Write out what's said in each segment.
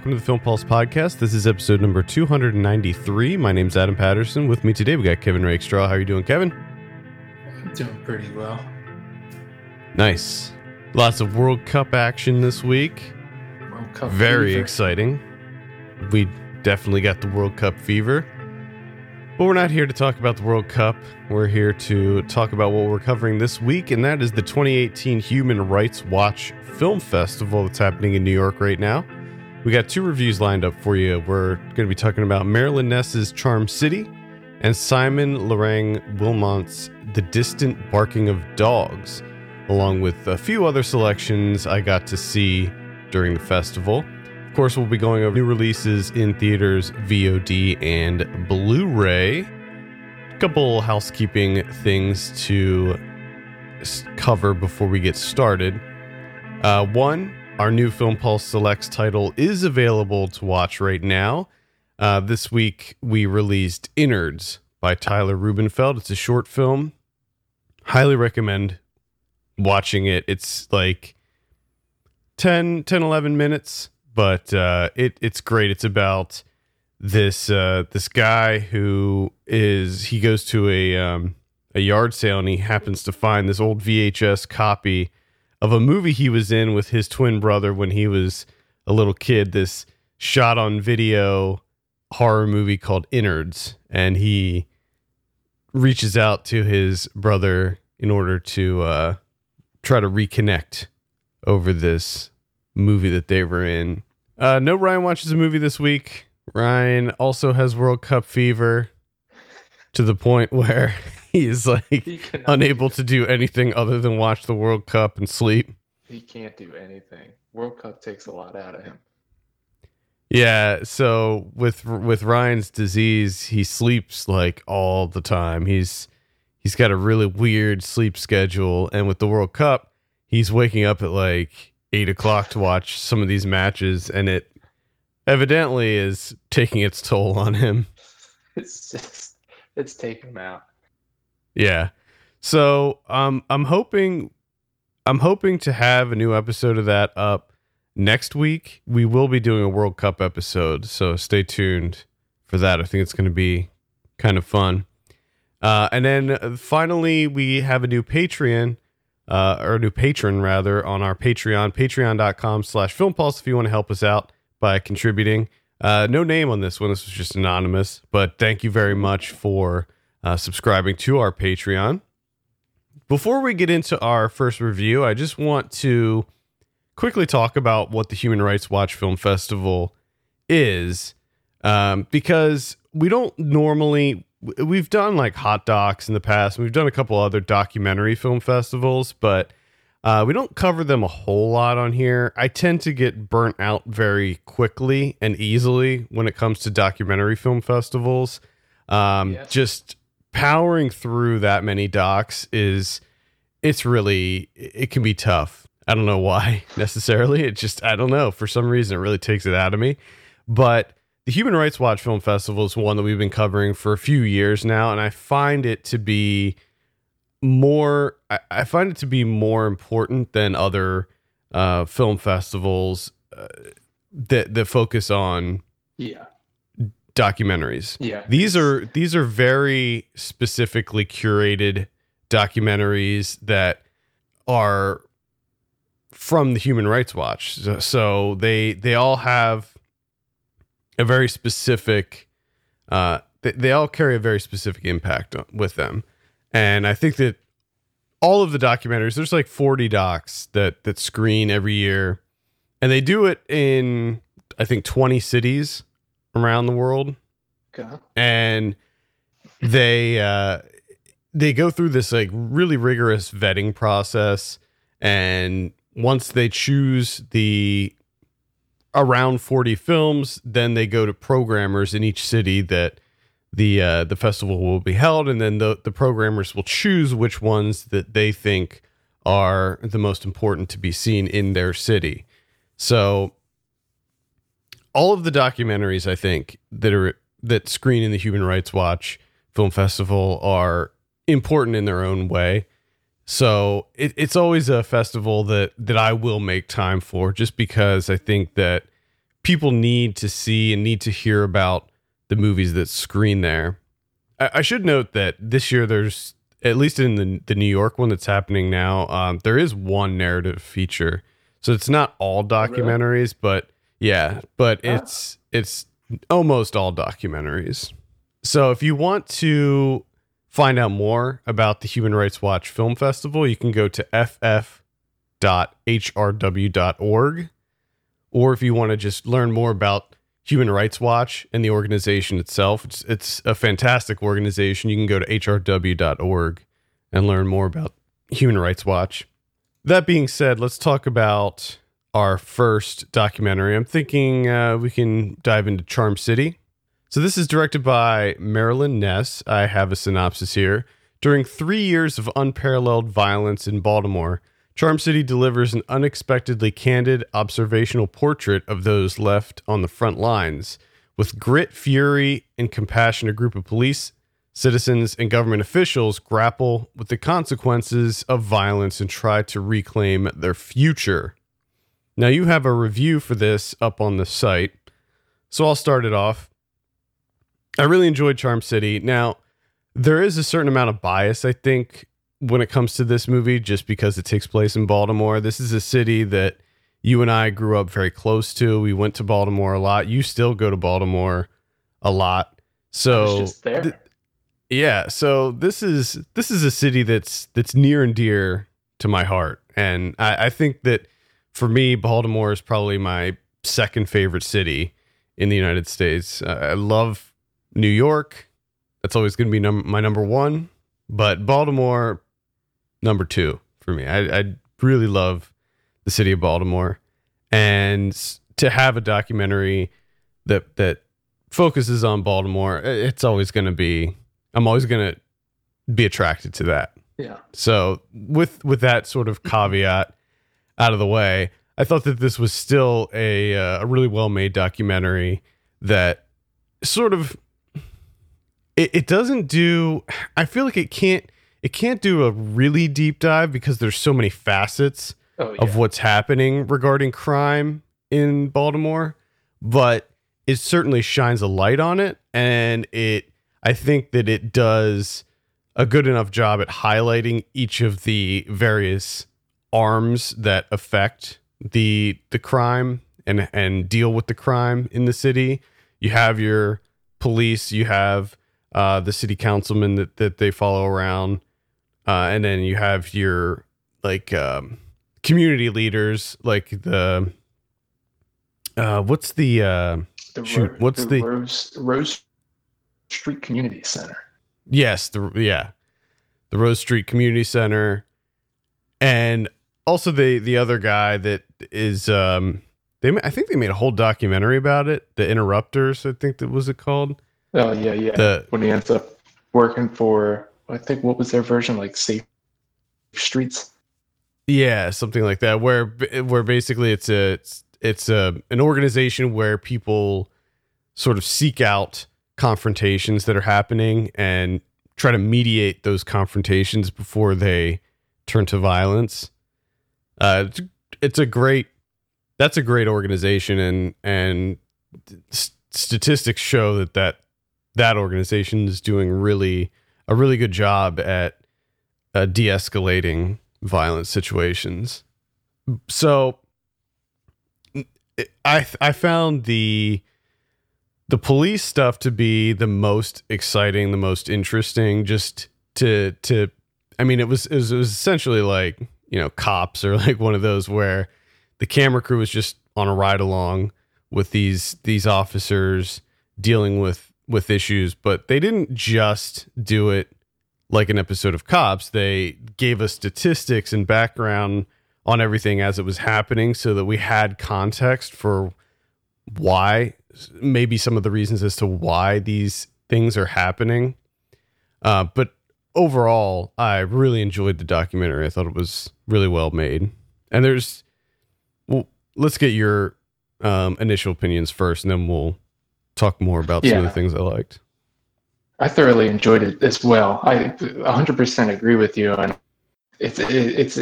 welcome to the Film Pulse podcast. This is episode number 293. My name's Adam Patterson. With me today, we got Kevin Rakestraw. How are you doing, Kevin? I'm doing pretty well. Nice. Lots of World Cup action this week. World Cup Very fever. exciting. We definitely got the World Cup fever. But we're not here to talk about the World Cup. We're here to talk about what we're covering this week, and that is the 2018 Human Rights Watch Film Festival that's happening in New York right now. We got two reviews lined up for you. We're going to be talking about Marilyn Ness's Charm City and Simon Lereng Wilmont's The Distant Barking of Dogs, along with a few other selections I got to see during the festival. Of course, we'll be going over new releases in theaters, VOD, and Blu ray. A couple housekeeping things to cover before we get started. Uh, one, our new Film Pulse Selects title is available to watch right now. Uh, this week, we released Innards by Tyler Rubenfeld. It's a short film. Highly recommend watching it. It's like 10, 10 11 minutes, but uh, it, it's great. It's about this uh, this guy who is he goes to a um, a yard sale and he happens to find this old VHS copy of a movie he was in with his twin brother when he was a little kid. This shot on video horror movie called Innards, and he reaches out to his brother in order to uh, try to reconnect over this movie that they were in. Uh, no Ryan watches a movie this week. Ryan also has World Cup fever to the point where he's like He unable do- to do anything other than watch the World Cup and sleep. He can't do anything. World Cup takes a lot out of him. Yeah, so with with Ryan's disease, he sleeps like all the time. He's he's got a really weird sleep schedule, and with the World Cup, he's waking up at like eight o'clock to watch some of these matches, and it evidently is taking its toll on him. It's just, it's taking him out. Yeah. So um I'm hoping I'm hoping to have a new episode of that up next week. We will be doing a World Cup episode, so stay tuned for that. I think it's going to be kind of fun. Uh, and then uh, finally, we have a new Patreon, uh, or a new patron rather, on our Patreon, patreon.com slash film pulse if you want to help us out by contributing. Uh, no name on this one. This was just anonymous, but thank you very much for uh, subscribing to our Patreon. Before we get into our first review, I just want to quickly talk about what the Human Rights Watch Film Festival is, um, because we don't normally. We've done like hot docs in the past. and We've done a couple other documentary film festivals, but uh, we don't cover them a whole lot on here. I tend to get burnt out very quickly and easily when it comes to documentary film festivals. Um, Yes. Just powering through that many docs is it's really it can be tough. I don't know why necessarily. It just I don't know. For some reason it really takes it out of me. But the Human Rights Watch Film Festival is one that we've been covering for a few years now, and I find it to be more I, find it to be more important than other uh, film festivals uh, that that focus on Yeah. Documentaries. Yeah. These are these are very specifically curated documentaries that are from the Human Rights Watch. So, so they they all have a very specific uh they, they all carry a very specific impact with them. And I think that all of the documentaries there's like 40 docs that that screen every year and they do it in I think 20 cities around the world. Okay. and they uh they go through this like really rigorous vetting process. And once they choose the around 40 films then they go to programmers in each city that the uh the festival will be held. And then the the programmers will choose which ones that they think are the most important to be seen in their city. So all of the documentaries I think that are that screen in the Human Rights Watch Film Festival are important in their own way. So it, it's always a festival that that I will make time for, just because I think that people need to see and need to hear about the movies that screen there. I, I should note that this year there's at least in the the New York one that's happening now. Um, there is one narrative feature, so it's not all documentaries, but yeah, but Ah. it's it's almost all documentaries. So if you want to find out more about the Human Rights Watch Film Festival, you can go to ff.hrw.org. Or if you want to just learn more about Human Rights Watch and the organization itself, it's, it's a fantastic organization. You can go to hrw.org and learn more about Human Rights Watch. That being said, let's talk about our first documentary. I'm thinking uh, we can dive into Charm City. So, this is directed by Marilyn Ness. I have a synopsis here. During three years of unparalleled violence in Baltimore, Charm City delivers an unexpectedly candid observational portrait of those left on the front lines. With grit, fury, and compassion, a group of police, citizens, and government officials grapple with the consequences of violence and try to reclaim their future. Now, you have a review for this up on the site, so I'll start it off. I really enjoyed Charm City. Now, there is a certain amount of bias, I think, when it comes to this movie, just because it takes place in Baltimore. This is a city that you and I grew up very close to. We went to Baltimore a lot. You still go to Baltimore a lot. So th- yeah, so this is this is a city that's that's near and dear to my heart, and I, I think that for me, Baltimore is probably my second favorite city in the United States. Uh, I love New York; that's always going to be num- my number one, but Baltimore number two for me. I, I really love the city of Baltimore, and to have a documentary that that focuses on Baltimore, it's always going to be. I'm always going to be attracted to that. yeah. So with with that sort of caveat out of the way, I thought that this was still a uh, a really well made documentary that sort of it, it doesn't do. I feel like it can't it can't do a really deep dive because there's so many facets Oh yeah. of what's happening regarding crime in Baltimore, but it certainly shines a light on it and it I think that it does a good enough job at highlighting each of the various arms that affect the the crime and and deal with the crime in the city. You have your police, you have uh, the city councilman that, that they follow around, uh, and then you have your like um, community leaders, like the uh, what's the uh, the shoot, Ro- what's the- Rose Rose Street Community Center? Yes, the yeah, the Rose Street Community Center, and also the the other guy that is um they I think they made a whole documentary about it. The Interrupters, I think that was it called. Oh yeah, yeah. The when he ends up working for, I think what was their version like Safe Streets? yeah, something like that. Where where basically it's a it's, it's a an organization where people sort of seek out confrontations that are happening and try to mediate those confrontations before they turn to violence. Uh, it's, it's a great that's a great organization and and s- statistics show that that that organization is doing really a really good job at uh, de-escalating violent situations. So I I found the the police stuff to be the most exciting, the most interesting. Just to to, I mean, it was it was, it was essentially like you know cops or like one of those where the camera crew was just on a ride along with these these officers dealing with with issues, but they didn't just do it like an episode of Cops. They gave us statistics and background on everything as it was happening so that we had context for why maybe some of the reasons as to why these things are happening. Uh, but overall, I really enjoyed the documentary. I thought it was really well made. And there's, well, let's get your um, initial opinions first, and then we'll talk more about some of the things I liked. I thoroughly enjoyed it as well. I 100% agree with you, and it's it's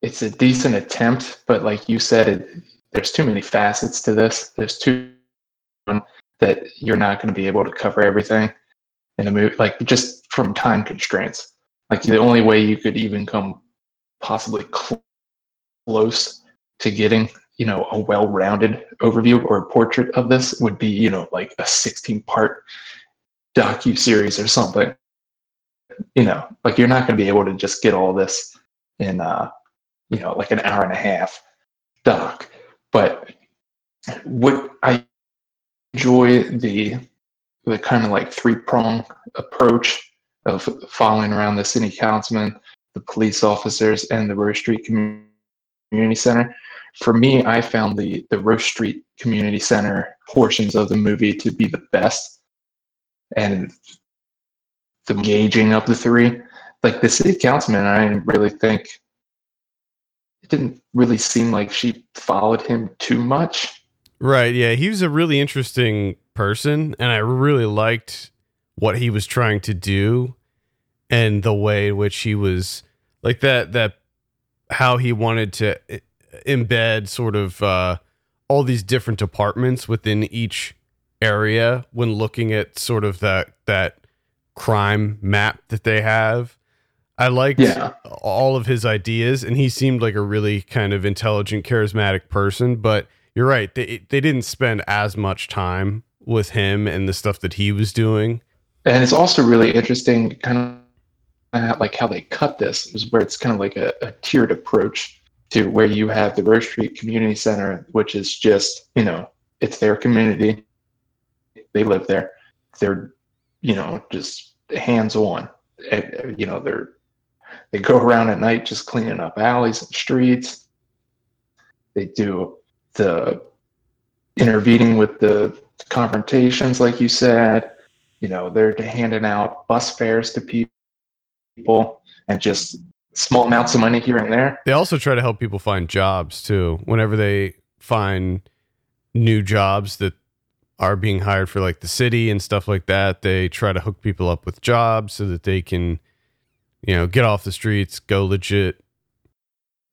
it's a decent attempt, but like you said, it there's too many facets to this. There's too that you're not going to be able to cover everything in a movie, like just from time constraints. Like the only way you could even come possibly cl- close to getting, you know, a well-rounded overview or portrait of this would be, you know, like a 16-part docu series or something. You know, like you're not going to be able to just get all this in, uh, you know, like an hour and a half doc. But what I enjoy the the kind of like three prong approach of following around the city councilman, the police officers, and the Rose Street Community Center. For me, I found the the Rose Street Community Center portions of the movie to be the best, and the gauging of the three. Like the city councilman, I didn't really think it didn't really seem like she followed him too much. Right. Yeah. He was a really interesting person, and I really liked what he was trying to do and the way in which he was like that, that how he wanted to embed sort of uh, all these different departments within each area when looking at sort of that, that crime map that they have. I liked Yeah. all of his ideas, and he seemed like a really kind of intelligent, charismatic person. But you're right; they they didn't spend as much time with him and the stuff that he was doing. And it's also really interesting, kind like how they cut this, is where it's kind of like a, a tiered approach to where you have the Rose Street Community Center, which is just, you know, it's their community. They live there. They're, you know, just hands on. You know, they're they go around at night just cleaning up alleys and streets. They do the intervening with the confrontations, like you said. You know, they're handing out bus fares to people and just small amounts of money here and there. They also try to help people find jobs too. Whenever they find new jobs that are being hired for like the city and stuff like that, they try to hook people up with jobs so that they can, you know, get off the streets, go legit.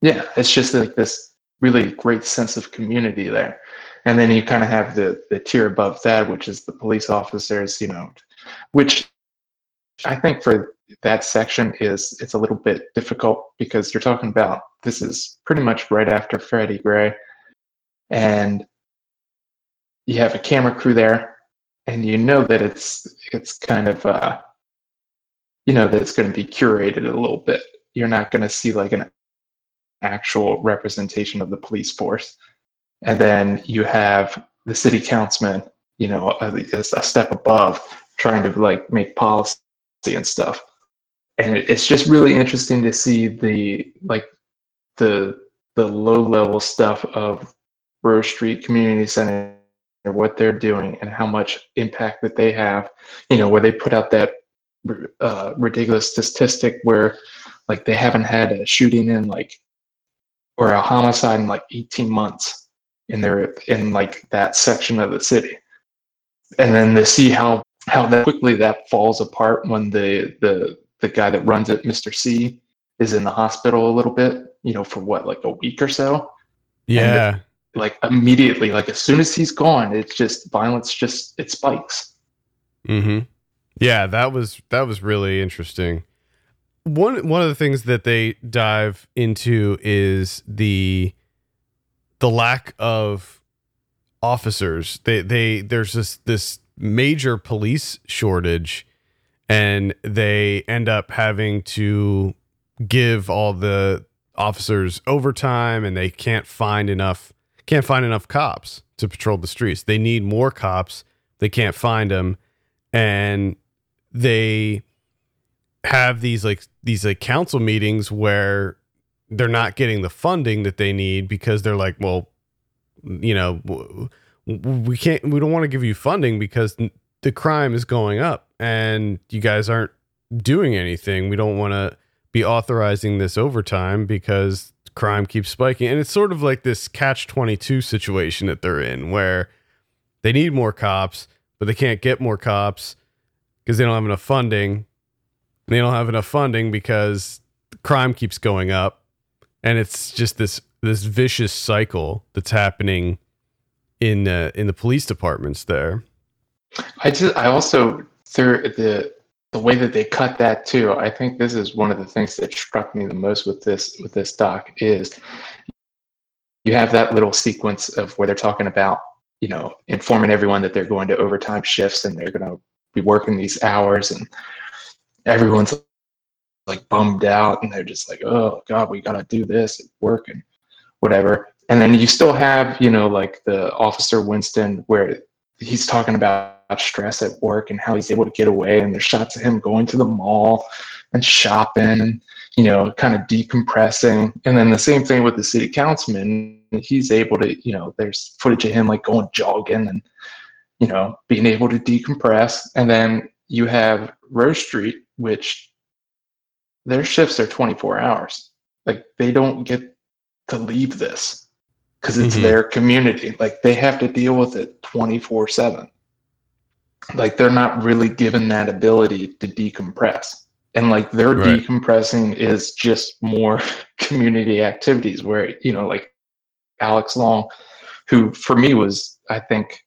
Yeah, it's just like this really great sense of community there. And then you kind of have the the tier above that, which is the police officers, you know, which I think for that section is it's a little bit difficult because you're talking about this is pretty much right after Freddie Gray, and you have a camera crew there, and you know that it's it's kind of uh, you know that it's going to be curated a little bit. You're not going to see like an actual representation of the police force, and then you have the city councilman, you know, a, a step above, trying to like make policy and stuff. And it's just really interesting to see the like the the low level stuff of Rose Street Community Center what they're doing and how much impact that they have you know where they put out that uh, ridiculous statistic where like they haven't had a shooting in like or a homicide in like 18 months in their in like that section of the city. And then to see how how that quickly that falls apart when the the the guy that runs it, Mr. C, is in the hospital a little bit, you know, for what, like a week or so? Yeah. Like immediately, like as soon as he's gone, it's just violence just it spikes. Mm-hmm. Yeah, that was that was really interesting. One one of the things that they dive into is the the lack of officers. They they there's this this major police shortage and they end up having to give all the officers overtime and they can't find enough can't find enough cops to patrol the streets. They need more cops. They can't find them and they have these like these like council meetings where they're not getting the funding that they need because they're like well you know we can't we don't want to give you funding because the crime is going up and you guys aren't doing anything. We don't want to be authorizing this overtime because crime keeps spiking. And it's sort of like this catch 22 situation that they're in where they need more cops, but they can't get more cops because they don't have enough funding. They don't have enough funding because crime keeps going up. And it's just this this vicious cycle that's happening in uh, in the police departments there. I just I also the the way that they cut that too. I think this is one of the things that struck me the most with this with this doc is you have that little sequence of where they're talking about you know informing everyone that they're going to overtime shifts and they're going to be working these hours and everyone's like bummed out and they're just like oh god we got to do this work and whatever and then you still have you know like the officer winston where he's talking about stress at work and how he's able to get away and there's shots of him going to the mall and shopping you know kind of decompressing. And then the same thing with the city councilman. He's able to you know there's footage of him like going jogging and you know being able to decompress. And then you have rose street which their shifts are 24 hours. Like they don't get to leave this because it's mm-hmm. their community like they have to deal with it 24 7 like they're not really given that ability to decompress and like their right. decompressing is just more community activities where you know like alex long who for me was i think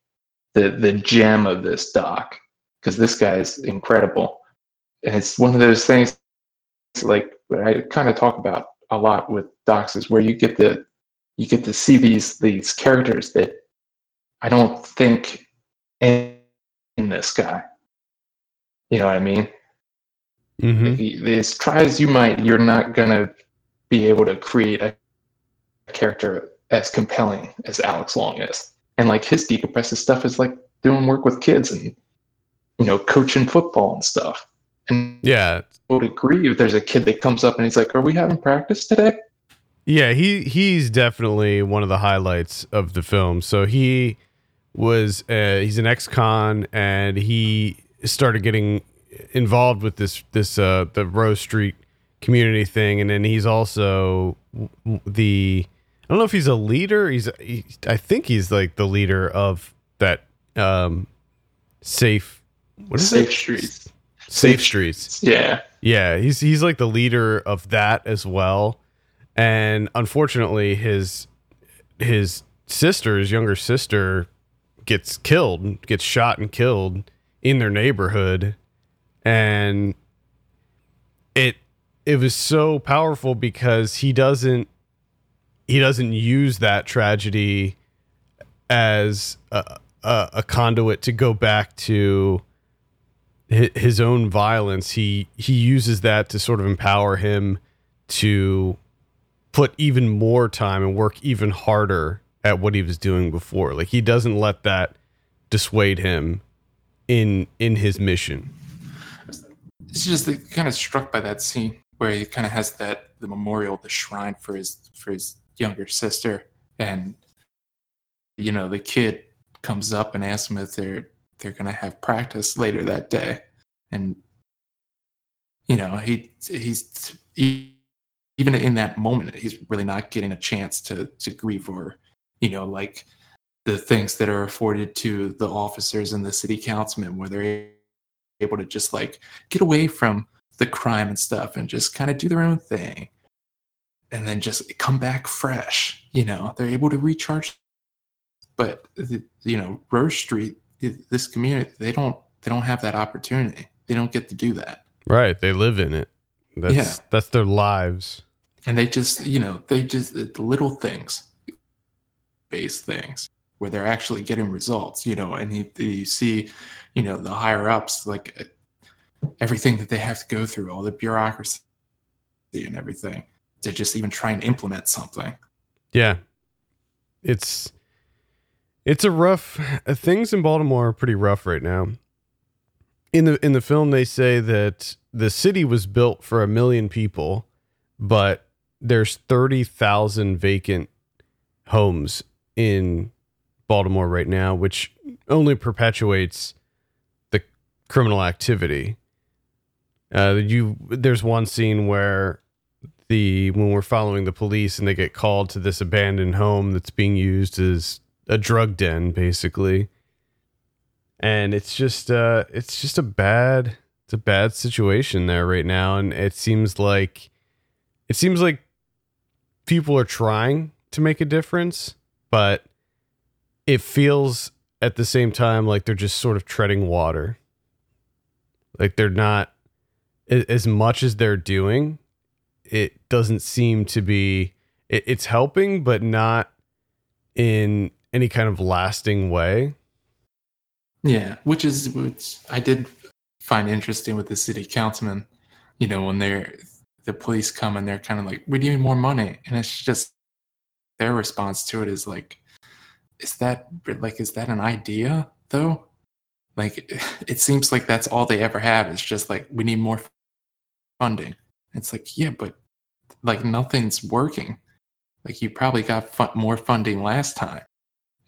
the the gem of this doc because this guy is incredible and it's one of those things like i kind of talk about a lot with docs is where you get the you get to see these these characters that i don't think in this guy. You know what I mean? Mm-hmm. As try as you might, you're not gonna be able to create a character as compelling as Alex Long is. And like his decompressive stuff is like doing work with kids and you know coaching football and stuff. And yeah, I would agree if there's a kid that comes up and he's like, "Are we having practice today?" Yeah, he he's definitely one of the highlights of the film. So he was uh, he's an ex-con and he started getting involved with this this uh, the Rose Street community thing, and then he's also the I don't know if he's a leader. He's he, I think he's like the leader of that um, safe what is it? safe it? streets. Safe, safe streets. Yeah. Yeah, he's he's like the leader of that as well. And unfortunately his his sister, his younger sister gets killed, gets shot and killed in their neighborhood, and it it was so powerful because he doesn't he doesn't use that tragedy as a, a, a conduit to go back to his own violence. He he uses that to sort of empower him to put even more time and work even harder at what he was doing before. Like he doesn't let that dissuade him in in his mission. It's just kind of struck by that scene where he kind of has that the memorial, the shrine for his for his younger sister, and you know the kid comes up and asks him if they're they're gonna have practice later that day, and you know he he's he, even in that moment he's really not getting a chance to to grieve or you know, like the things that are afforded to the officers and the city councilmen, where they're able to just like get away from the crime and stuff and just kind of do their own thing and then just come back fresh. You know, they're able to recharge. But you know, Rose Street, this community, they don't they don't have that opportunity. They don't get to do that. Right. They live in it. That's yeah. that's their lives. And they just, you know, they just the little things based things where they're actually getting results, you know, and you, you see, you know, the higher ups, like uh, everything that they have to go through, all the bureaucracy and everything to just even try and implement something. Yeah. It's, it's a rough, uh, things in Baltimore are pretty rough right now. In the, in the film, they say that the city was built for a million people, but there's 30,000 vacant homes in Baltimore right now, which only perpetuates the criminal activity. Uh, you there's one scene where the when we're following the police and they get called to this abandoned home that's being used as a drug den, basically. And it's just uh it's just a bad it's a bad situation there right now, and it seems like it seems like people are trying to make a difference, but it feels at the same time like they're just sort of treading water. Like they're not as much as they're doing, it doesn't seem to be it, it's helping but not in any kind of lasting way. Yeah, which is which I did find interesting with the city councilman. You know, when they're the police come and they're kind of like, "We need more money," and it's just their response to it is like, "Is that like is that an idea though?" Like, it seems like that's all they ever have. It's just like we need more funding. It's like, yeah, but like nothing's working. Like you probably got fu- more funding last time,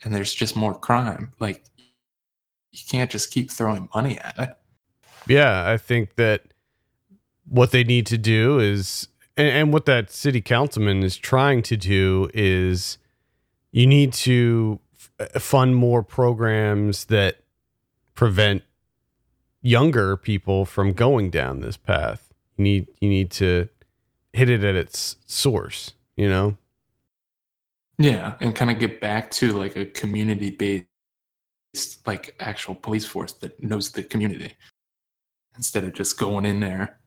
and there's just more crime. Like you can't just keep throwing money at it. Yeah, I think that what they need to do is, and, and what that city councilman is trying to do is, you need to f- uh, fund more programs that prevent younger people from going down this path. You need you need to hit it at its source, you know? Yeah, and kind of get back to like a community based like actual police force that knows the community instead of just going in there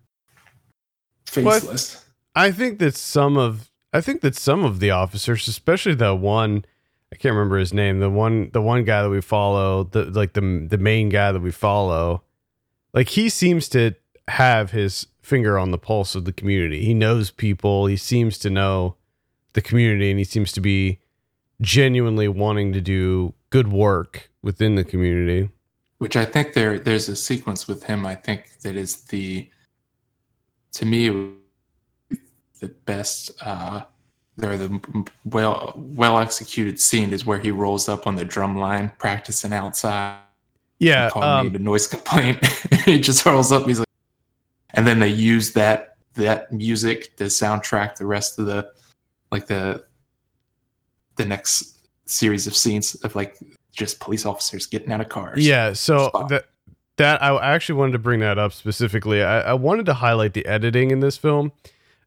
faceless. Well, I think that some of I think that some of the officers, especially the one I can't remember his name, the one the one guy that we follow, the like the the main guy that we follow, like he seems to have his finger on the pulse of the community. He knows people, he seems to know the community and he seems to be genuinely wanting to do good work within the community. Which I think there there's a sequence with him I think that is the to me the best uh or the well well executed scene is where he rolls up on the drum line practicing outside. Yeah, um, a noise complaint. he just rolls up. He's like, and then they use that that music to soundtrack the rest of the like the the next series of scenes of like just police officers getting out of cars. Yeah, so that that I actually wanted to bring that up specifically. I, I wanted to highlight the editing in this film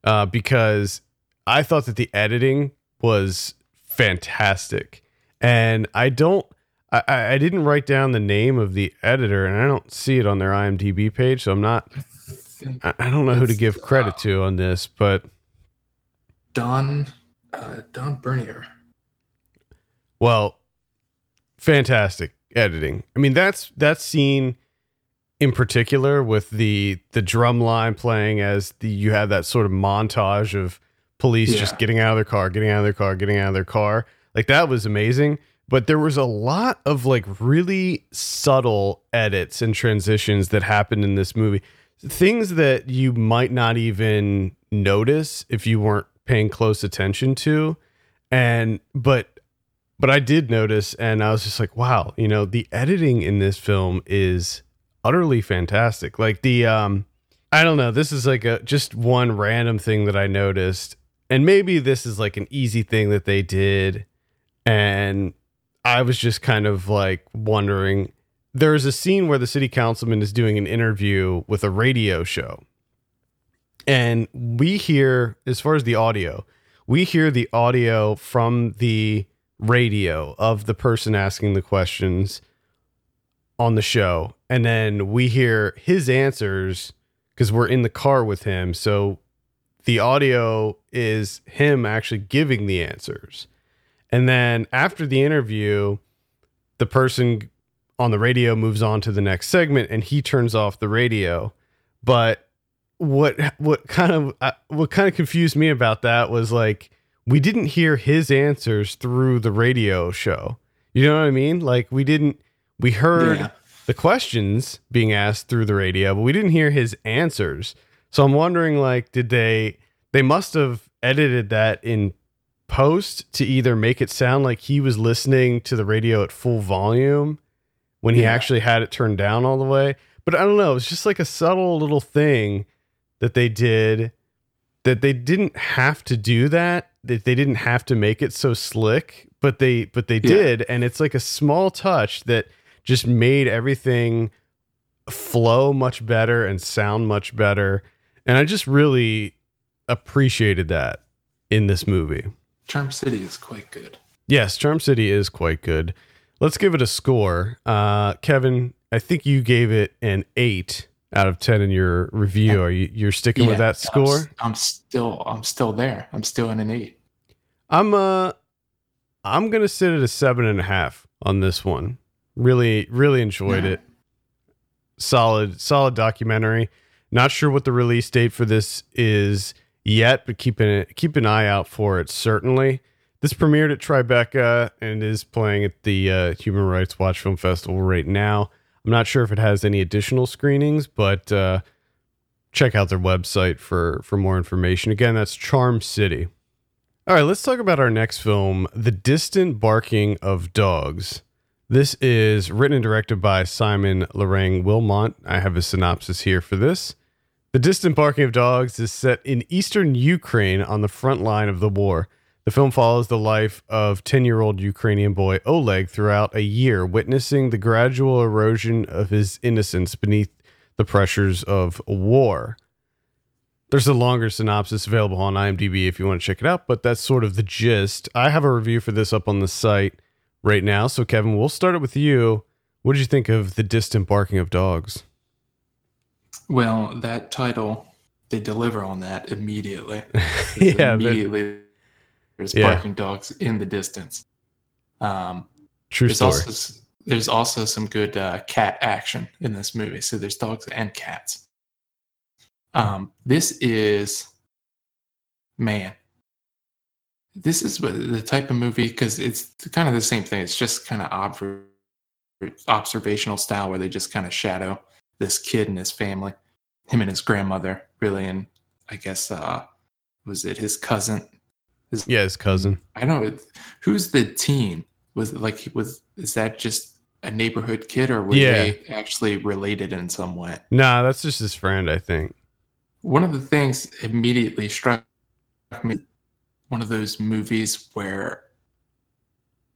uh, because I thought that the editing was fantastic, and I don't. I, I didn't write down the name of the editor, and I don't see it on their IMDb page, so I'm not. I, I don't know who to give credit uh, to on this, but Don uh, Don Bernier. Well, fantastic editing. I mean, that's that scene in particular with the the drum line playing as the you have that sort of montage of police yeah. just getting out of their car, getting out of their car, getting out of their car. Like that was amazing. But there was a lot of like really subtle edits and transitions that happened in this movie. Things that you might not even notice if you weren't paying close attention to. And but but I did notice and I was just like, wow, you know, the editing in this film is utterly fantastic. Like the um I don't know, this is like a just one random thing that I noticed. And maybe this is like an easy thing that they did and I was just kind of like wondering there's a scene where the city councilman is doing an interview with a radio show. And we hear as far as the audio, we hear the audio from the radio of the person asking the questions on the show and then we hear his answers because we're in the car with him. So the audio is him actually giving the answers. And then after the interview the person on the radio moves on to the next segment and he turns off the radio. But what what kind of uh, what kind of confused me about that was like we didn't hear his answers through the radio show. You know what i mean? Like we didn't we heard yeah. the questions being asked through the radio, but we didn't hear his answers. So I'm wondering, like, did they? They must have edited that in post to either make it sound like he was listening to the radio at full volume when he yeah. actually had it turned down all the way. But I don't know. It's just like a subtle little thing that they did that they didn't have to do that. That they didn't have to make it so slick, but they but they yeah. did, and it's like a small touch that just made everything flow much better and sound much better. And I just really appreciated that in this movie. Charm City is quite good. Yes, Charm City is quite good. Let's give it a score. Uh, Kevin, I think you gave it an eight out of ten in your review. Are you you're sticking yeah, with that score? I'm, I'm, still I'm still there. I'm still in an eight. I'm uh I'm gonna sit at a seven and a half on this one. Really, really enjoyed yeah. it. Solid, solid documentary. Not sure what the release date for this is yet, but keep an keep an eye out for it. Certainly, this premiered at Tribeca and is playing at the uh, Human Rights Watch Film Festival right now. I'm not sure if it has any additional screenings, but uh, check out their website for for more information. Again, that's Charm City. All right, let's talk about our next film, The Distant Barking of Dogs. This is written and directed by Simon Lereng Wilmont. I have a synopsis here for this. The Distant Barking of Dogs is set in eastern Ukraine on the front line of the war. The film follows the life of 10 year old Ukrainian boy Oleg throughout a year, witnessing the gradual erosion of his innocence beneath the pressures of war. There's a longer synopsis available on IMDb if you want to check it out, but that's sort of the gist. I have a review for this up on the site right now. So, Kevin, we'll start it with you. What did you think of The Distant Barking of Dogs? Well, that title, they deliver on that immediately. yeah. Immediately, there's yeah. barking dogs in the distance. Um, True there's story. Also, there's also some good uh, cat action in this movie. So, there's dogs and cats. Um, this is, man, this is the type of movie because it's kind of the same thing. It's just kind of ob- observational style where they just kind of shadow this kid and his family, him and his grandmother, really, and I guess uh, was it his cousin? His, yeah, his cousin. I don't know who's the teen. Was it like was is that just a neighborhood kid or were yeah. they actually related in some way? Nah, that's just his friend, I think. One of the things immediately struck me one of those movies where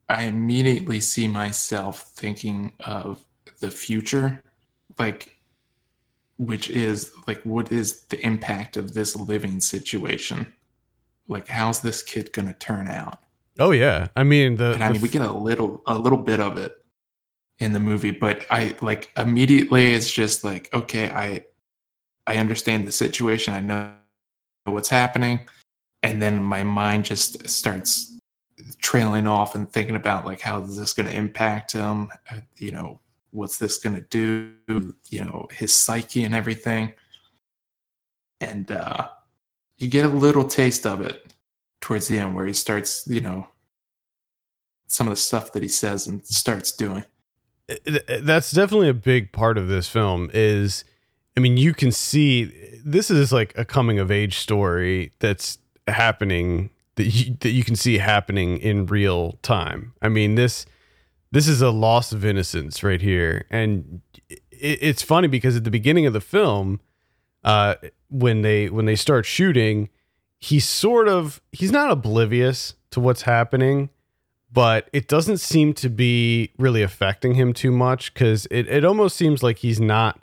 I immediately see myself thinking of the future, like, which is like, what is the impact of this living situation? Like, how's this kid gonna turn out? Oh yeah, I mean the. And I mean, we get a little, a little bit of it in the movie, but I like immediately it's just like, okay, I, I understand the situation. I know what's happening and then my mind just starts trailing off and thinking about like how is this going to impact him? Uh, you know what's this going to do? You know his psyche and everything. And uh you get a little taste of it towards the end where he starts you know some of the stuff that he says and starts doing. That's definitely a big part of this film is i mean you can see this is like a coming of age story that's happening that you, that you can see happening in real time. I mean this this is a loss of innocence right here, and it, it's funny because at the beginning of the film, uh, when they when they start shooting, he's sort of he's not oblivious to what's happening, but it doesn't seem to be really affecting him too much because it, it almost seems like he's not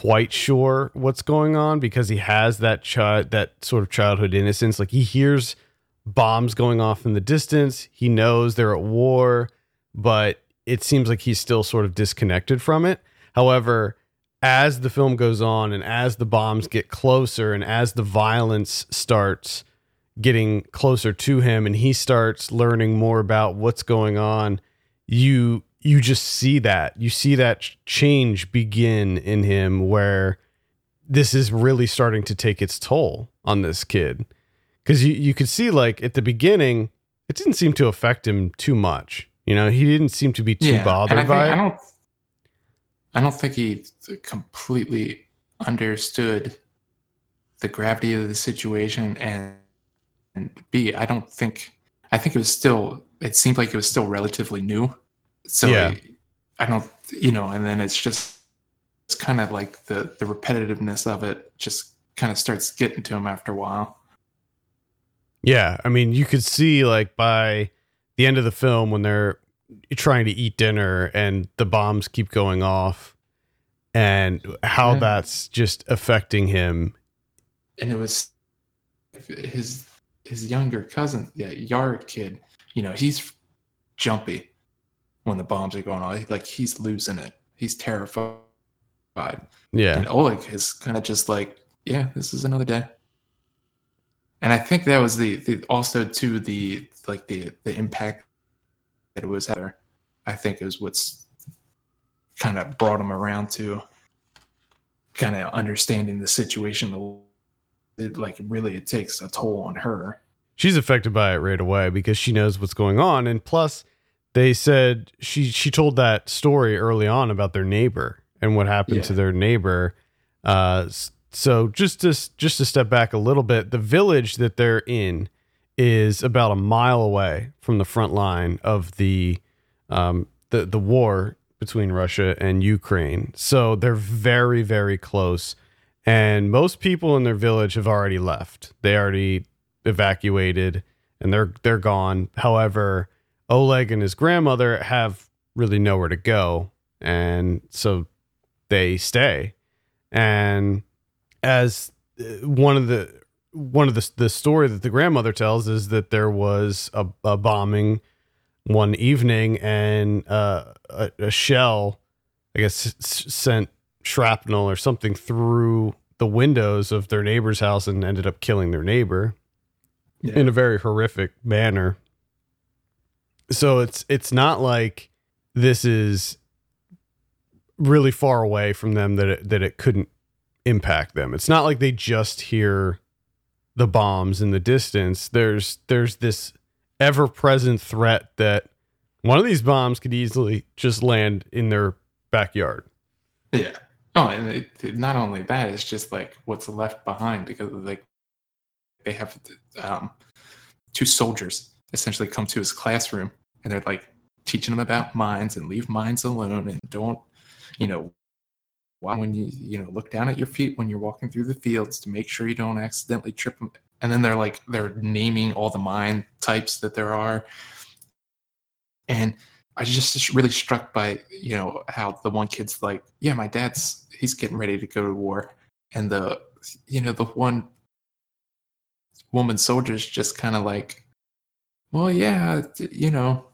quite sure what's going on because he has that child that sort of childhood innocence. Like he hears bombs going off in the distance. He knows they're at war but it seems like he's still sort of disconnected from it. However as the film goes on and as the bombs get closer and as the violence starts getting closer to him and he starts learning more about what's going on you you just see that you see that change begin in him where this is really starting to take its toll on this kid. Because you, you could see like at the beginning it didn't seem to affect him too much you know? He didn't seem to be too yeah, bothered I by think, it i don't i don't think he completely understood the gravity of the situation and and b i don't think i think it was still it seemed like it was still relatively new so yeah. I, don't, you know, and then it's just it's kind of like the the repetitiveness of it just kind of starts getting to him after a while. Yeah, I mean, you could see like by the end of the film when they're trying to eat dinner and the bombs keep going off and how yeah. that's just affecting him. And it was his his younger cousin, yeah, Yarik, you know, he's jumpy when the bombs are going on. Like he's losing it. He's terrified. Yeah. And Oleg is kind of just like, yeah, this is another day. And I think that was the, the also to the like the the impact that it was there. I think is what's kind of brought him around to kind of understanding the situation. It, like really, it takes a toll on her. She's affected by it right away because she knows what's going on, and plus, they said she she told that story early on about their neighbor and what happened Yeah. to their neighbor. Uh, so just to just to step back a little bit, the village that they're in is about a mile away from the front line of the um, the the war between Russia and Ukraine. So they're very very close, and most people in their village have already left. They already evacuated and they're they're gone. However, Oleg and his grandmother have really nowhere to go, and so they stay. And as uh, one of the one of the the story that the grandmother tells is that there was a, a bombing one evening, and uh, a, a shell, I guess, s- sent shrapnel or something through the windows of their neighbor's house and ended up killing their neighbor Yeah. in a very horrific manner. So it's it's not like this is really far away from them that it, that it couldn't impact them. It's not like they just hear the bombs in the distance. There's there's this ever-present threat that one of these bombs could easily just land in their backyard. Yeah. Oh, and it, not only that, it's just like what's left behind because like they have um, two soldiers essentially come to his classroom and they're like teaching him about mines and leave mines alone and don't, you know, why when you you know look down at your feet when you're walking through the fields to make sure you don't accidentally trip them. And then they're like they're naming all the mine types that there are, and I just really struck by you know how the one kid's like, yeah, my dad's he's getting ready to go to war, and the you know the one woman soldier's just kind of like, well, yeah, you know,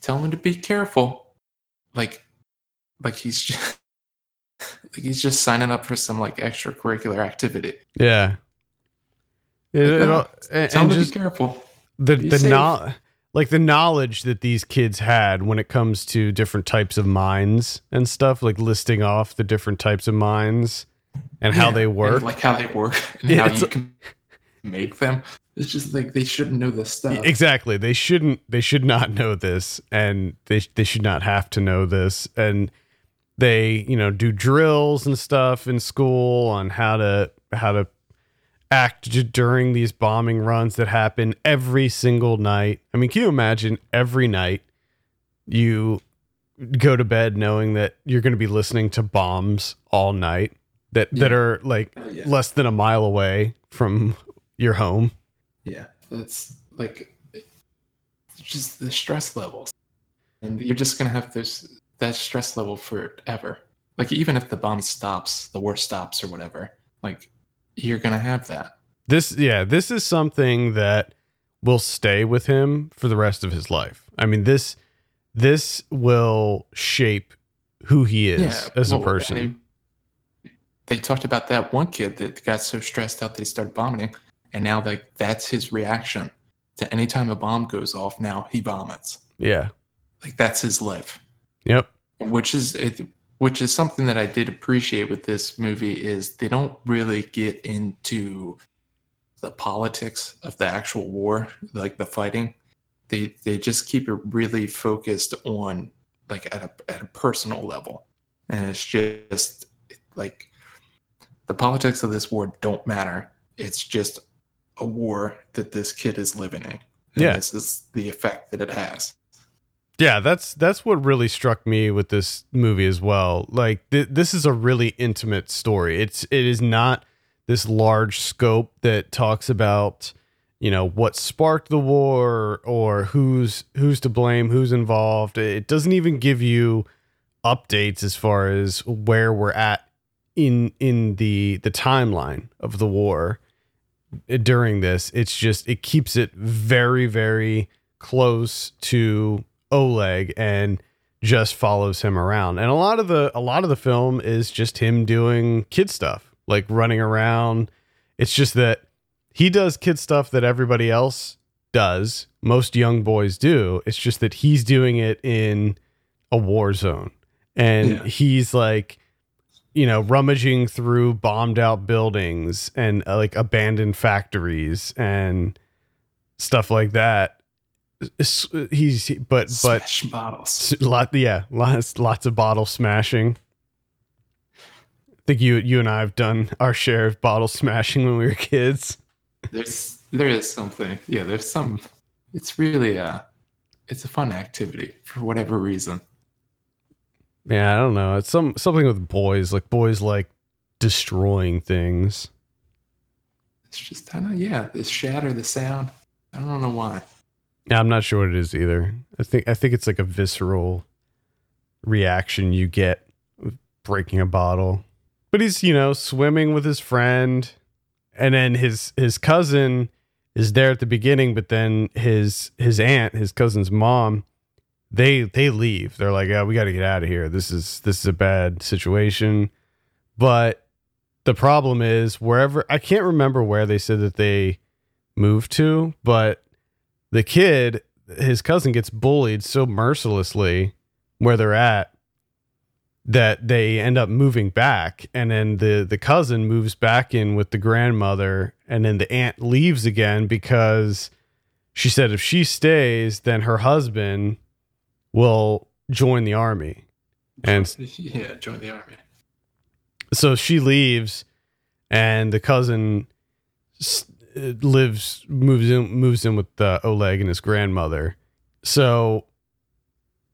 tell him to be careful, like, like he's just like he's just signing up for some like extracurricular activity. Yeah. It- Like, and, Tell and him to be careful. the be the safe. no, like the knowledge that these kids had when it comes to different types of mines and stuff, like listing off the different types of mines and how Yeah, they and, work. like how they work, and Yeah, how you can make them. It's just like they shouldn't know this stuff. Exactly. They shouldn't they should not know this and they they should not have to know this and they, you know, do drills and stuff in school on how to how to act during these bombing runs that happen every single night. I mean, can you imagine every night you go to bed knowing that you're going to be listening to bombs all night that that are like Uh, yeah. less than a mile away from your home? Yeah, that's like it's just the stress levels, and you're just gonna have this that stress level forever. Like even if the bomb stops, the war stops or whatever, like you're gonna have that. This yeah, this is something that will stay with him for the rest of his life. I mean this this will shape who he is as a well, person. They, they talked about that one kid that got so stressed out they started vomiting, and now like that's his reaction to any time a bomb goes off. Now he vomits. yeah. Like that's his life. Yep. which is it, which is something that I did appreciate with this movie is they don't really get into the politics of the actual war, like the fighting. They they just keep it really focused on like at a at a personal level, and it's just like the politics of this war don't matter. It's just a war that this kid is living in. And Yeah. this is the effect that it has. Yeah, that's that's what really struck me with this movie as well. Like th- this is a really intimate story. It's it is not this large scope that talks about you know what sparked the war or who's who's to blame, who's involved. It doesn't even give you updates as far as where we're at in in the the timeline of the war. During this. It's just it keeps it very very close to Oleg and just follows him around. And a lot of the a lot of the film is just him doing kid stuff, like running around. It's just that he does kid stuff that everybody else does. Most young boys do. It's just that he's doing it in a war zone. And Yeah. he's like you know, rummaging through bombed out buildings and uh, like abandoned factories and stuff like that. He's but but Smash bottles. Lot yeah lots lots of bottle smashing i think you you and i have done our share of bottle smashing when we were kids There's there is something. Yeah, there's some. It's really a it's a fun activity for whatever reason. Yeah i don't know it's some something with boys like boys like destroying things It's just I don't. Yeah, the shatter, the sound. I don't know why. yeah i'm not sure what it is either i think i think it's like a visceral reaction you get with breaking a bottle but he's you know swimming with his friend and then his his cousin is there at the beginning but then his his aunt his cousin's mom they they leave. They're like yeah we got to get out of here. This is this is a bad situation. But the problem is wherever i can't remember where they said that they moved to but the kid his cousin gets bullied so mercilessly where they're at that they end up moving back. And then the the cousin moves back in with the grandmother and then the aunt leaves again because she said if she stays then her husband will join the army and yeah, join the army. so she leaves and the cousin lives moves in moves in with uh, Oleg and his grandmother so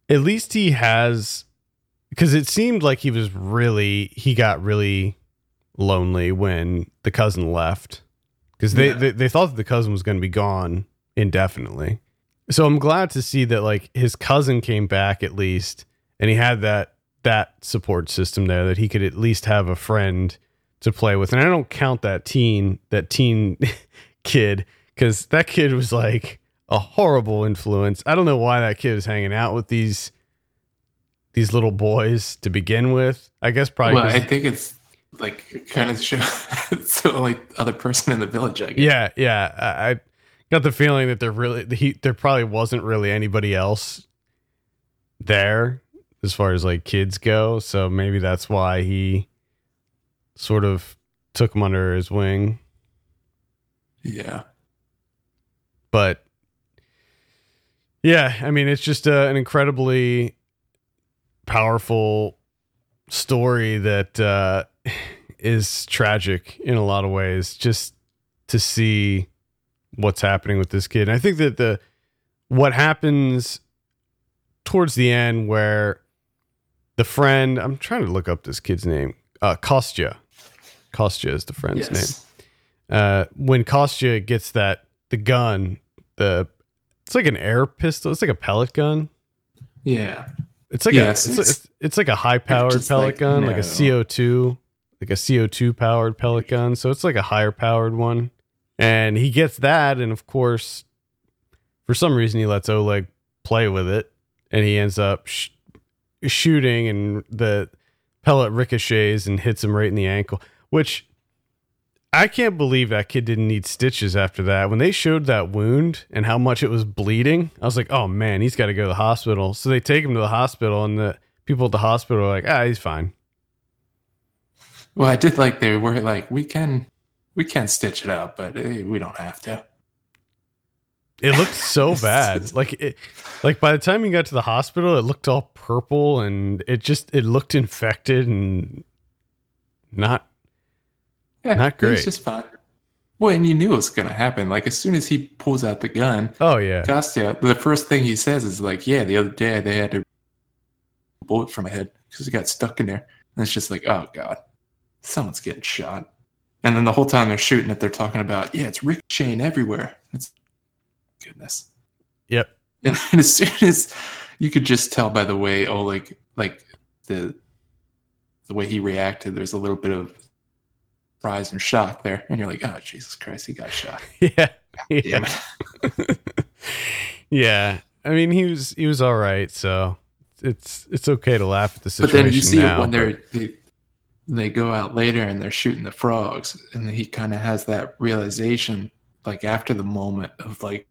at least he has because it seemed like he was really he got really lonely when the cousin left because they, Yeah. they they thought that the cousin was going to be gone indefinitely so i'm glad to see that like his cousin came back at least and he had that that support system there that he could at least have a friend to play with and i don't count that teen that teen kid because that kid was like a horrible influence i don't know why that kid was hanging out with these these little boys to begin with i guess probably Well, I think it's like kind of show the only other person in the village. I guess. Yeah, yeah. I, I got the feeling that there really he there probably wasn't really anybody else there as far as like kids go. So maybe that's why he sort of took him under his wing. Yeah. But yeah, I mean, it's just uh, an incredibly powerful story that uh, is tragic in a lot of ways. Just to see what's happening with this kid, and I think that the what happens towards the end, where the friend, I'm trying to look up this kid's name, uh, Kostya. Kostya is the friend's name uh, when Kostya gets that the gun, the it's like an air pistol. It's like a pellet gun. Yeah. It's like Yes, a it's, it's- it's, like a high powered pellet like, gun, like a. CO two, like a CO two powered pellet gun. So it's like a higher powered one, and he gets that, and of course, for some reason, he lets Oleg play with it, and he ends up sh- shooting, and the pellet ricochets and hits him right in the ankle, which I can't believe that kid didn't need stitches after that. When they showed that wound and how much it was bleeding, I was like, oh man, he's got to go to the hospital. So they take him to the hospital, and the people at the hospital are like, ah, he's fine. Well, I did like they were like we can we can't stitch it up, but eh, we don't have to. It looked so bad. Like it, like by the time he got to the hospital, it looked all purple and it just it looked infected and not Yeah, Not great. just fine. Well, and you knew it was gonna happen. Like as soon as he pulls out the gun, oh yeah. Kostya, the first thing he says is like, "Yeah, the other day they had a bullet from my head because it got stuck in there." And it's just like, "Oh god, someone's getting shot." And then the whole time they're shooting it, they're talking about, "Yeah, it's Rick ricocheting everywhere." It's goodness. Yep. And then as soon as you could just tell by the way Oleg, like like the the way he reacted, there's a little bit of surprise and shock there, and you're like, "Oh Jesus Christ, he got shot!" Yeah. Yeah. yeah. I mean, he was he was all right, so it's it's okay to laugh at the situation. But then you see now. it when but- they're they, they go out later and they're shooting the frogs, and he kind of has that realization, like after the moment of like,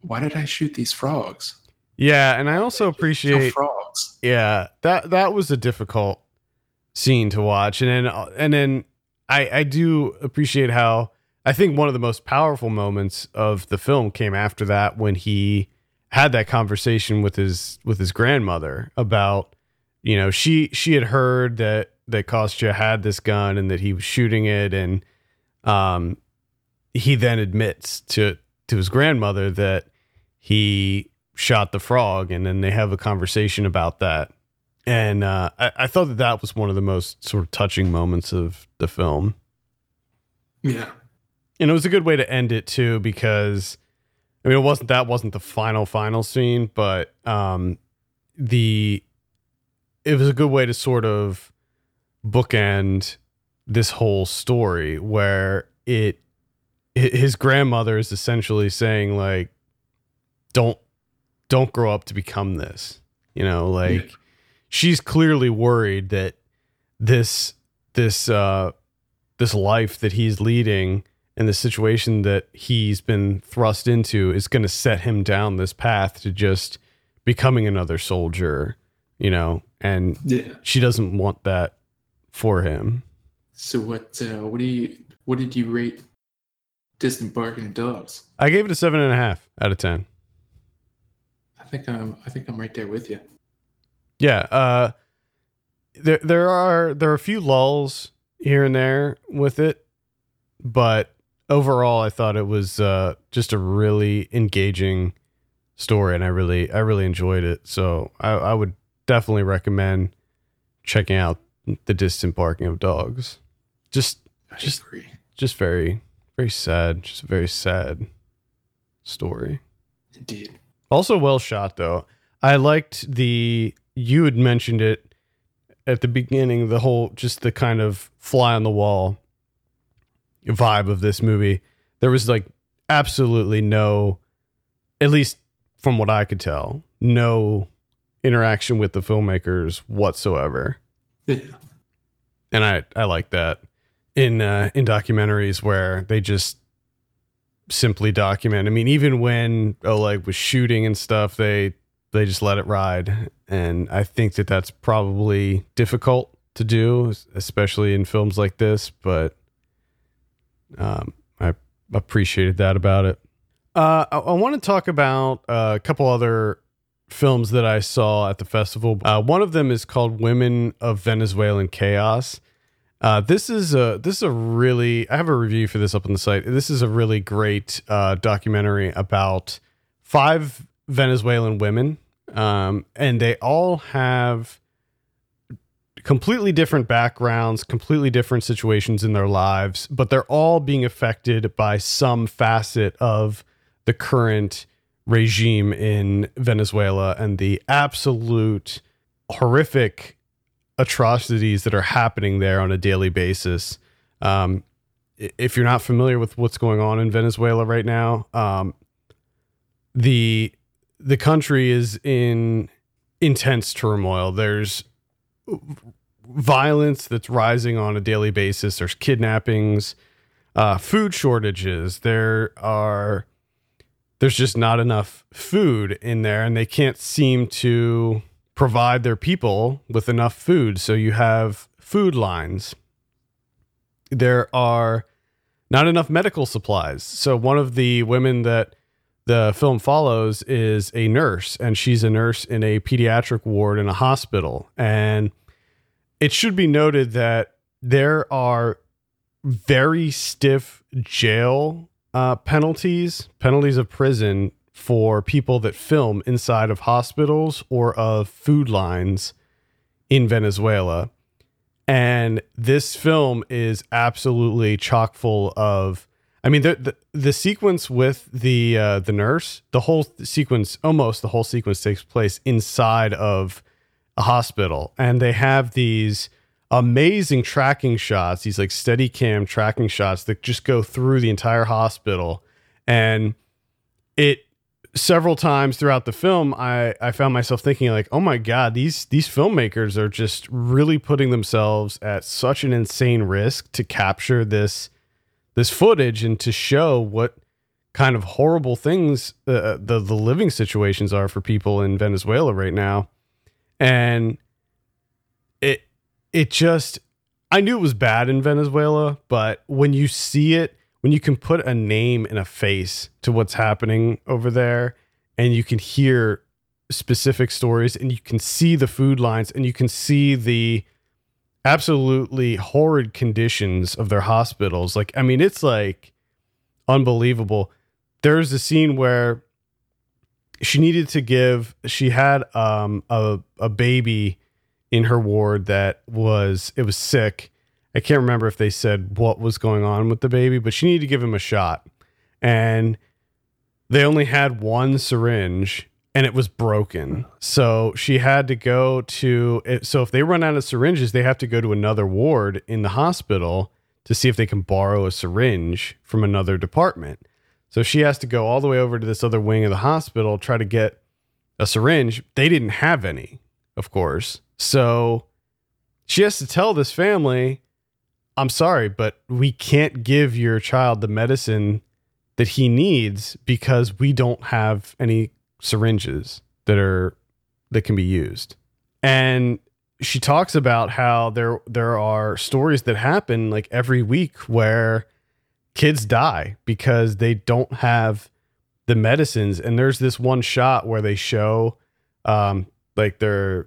"Why did I shoot these frogs?" Yeah, and I also appreciate frogs. Yeah, that that was a difficult scene to watch, and then uh, and then I I do appreciate how I think one of the most powerful moments of the film came after that when he had that conversation with his with his grandmother about you know she she had heard that that Kostya had this gun and that he was shooting it. And um he then admits to to his grandmother that he shot the frog and then they have a conversation about that. And uh, I, I thought that that was one of the most sort of touching moments of the film. Yeah, and it was a good way to end it too because i mean it wasn't that wasn't the final final scene but um the it was a good way to sort of bookend this whole story where it his grandmother is essentially saying like don't don't grow up to become this you know like she's clearly worried that this this uh this life that he's leading and the situation that he's been thrust into is going to set him down this path to just becoming another soldier you know and yeah. she doesn't want that for him So what? Uh, what do you? What did you rate distant barking dogs? i gave it a seven and a half out of ten I think I'm. I think I'm right there with you. Yeah, uh there there are there are a few lulls here and there with it, but overall I thought it was uh just a really engaging story and I really I really enjoyed it. So I, I would definitely recommend checking out the distant barking of dogs. Just I Just- agree. just very very sad, just a very sad story. Indeed. Also well shot though. I liked the you had mentioned it at the beginning, the whole just the kind of fly on the wall vibe of this movie. There was like absolutely no at least from what I could tell, no interaction with the filmmakers whatsoever Yeah. and I I like that in uh, in documentaries where they just simply document. I mean, even when Oleg was shooting and stuff, they they just let it ride, and I think that that's probably difficult to do, especially in films like this. But um, I appreciated that about it. Uh, I, I want to talk about uh, a couple other films that I saw at the festival. Uh, one of them is called "Women of Venezuelan Chaos." Uh, this is a this is a really I have a review for this up on the site. This is a really great uh, documentary about five Venezuelan women, um, and they all have completely different backgrounds, completely different situations in their lives, but they're all being affected by some facet of the current regime in Venezuela and the absolute horrific atrocities that are happening there on a daily basis. Um, if you're not familiar with what's going on in Venezuela right now, um, the the country is in intense turmoil. There's violence that's rising on a daily basis. There's kidnappings, uh, food shortages. There are there's just not enough food in there, and they can't seem to provide their people with enough food. So you have food lines. There are not enough medical supplies. So one of the women that the film follows is a nurse, and she's a nurse in a pediatric ward in a hospital. And it should be noted that there are very stiff jail uh, penalties, penalties of prison for people that film inside of hospitals or of food lines in Venezuela. And this film is absolutely chock full of. I mean, the the, the sequence with the uh, the nurse, the whole sequence, almost the whole sequence takes place inside of a hospital, and they have these amazing tracking shots, these like steady cam tracking shots that just go through the entire hospital. And it several times throughout the film I, I found myself thinking like, oh my God, these these filmmakers are just really putting themselves at such an insane risk to capture this this footage and to show what kind of horrible things uh, the the living situations are for people in Venezuela right now. And it just I knew it was bad in Venezuela, but when you see it, when you can put a name and a face to what's happening over there and you can hear specific stories and you can see the food lines and you can see the absolutely horrid conditions of their hospitals. Like I mean it's like unbelievable. There's a scene where she needed to give she had um a a baby in her ward that was it was sick. I can't remember if they said what was going on with the baby, but she needed to give him a shot. And they only had one syringe and it was broken. So she had to go to so if they run out of syringes, they have to go to another ward in the hospital to see if they can borrow a syringe from another department. So she has to go all the way over to this other wing of the hospital try to get a syringe. They didn't have any, of course. So she has to tell this family, I'm sorry, but we can't give your child the medicine that he needs because we don't have any syringes that are that can be used. And she talks about how there there are stories that happen like every week where kids die because they don't have the medicines and there's this one shot where they show um like their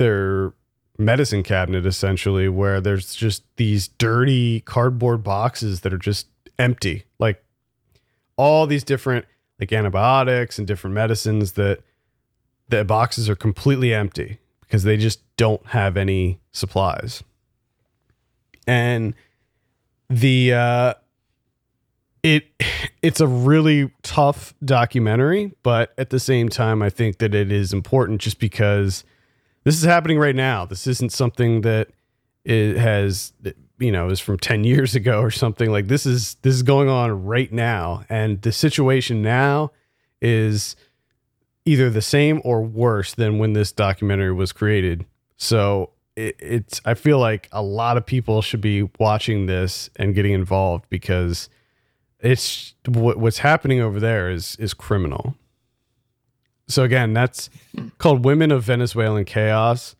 their medicine cabinet essentially where there's just these dirty cardboard boxes that are just empty. Like all these different like antibiotics and different medicines that the boxes are completely empty because they just don't have any supplies. And the uh it it's a really tough documentary but at the same time i think that it is important just because this is happening right now. This isn't something that it has you know is from 10 years ago or something. Like this is this is going on right now. And the situation now is either the same or worse than when this documentary was created. So it, it's i feel like a lot of people should be watching this and getting involved because it's what, what's happening over there is is criminal. So again, that's called Women of Venezuelan Chaos.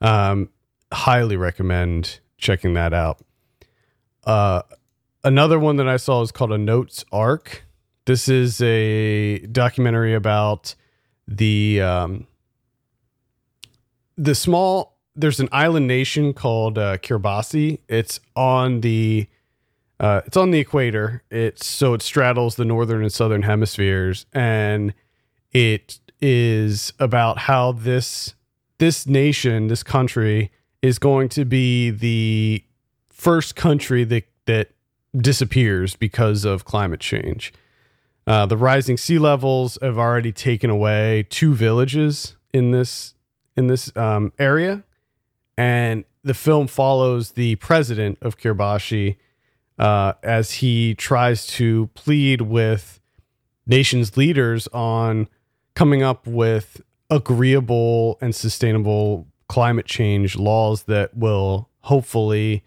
Um, highly recommend checking that out. Uh, another one that I saw is called Anote's Ark. This is a documentary about the um, the small. There's an island nation called uh, Kiribati. It's on the uh, it's on the equator. It's so it straddles the northern and southern hemispheres, and it is about how this this nation, this country, is going to be the first country that that disappears because of climate change. Uh, the rising sea levels have already taken away two villages in this in this um, area, and the film follows the president of Kiribati uh, as he tries to plead with nations leaders on coming up with agreeable and sustainable climate change laws that will hopefully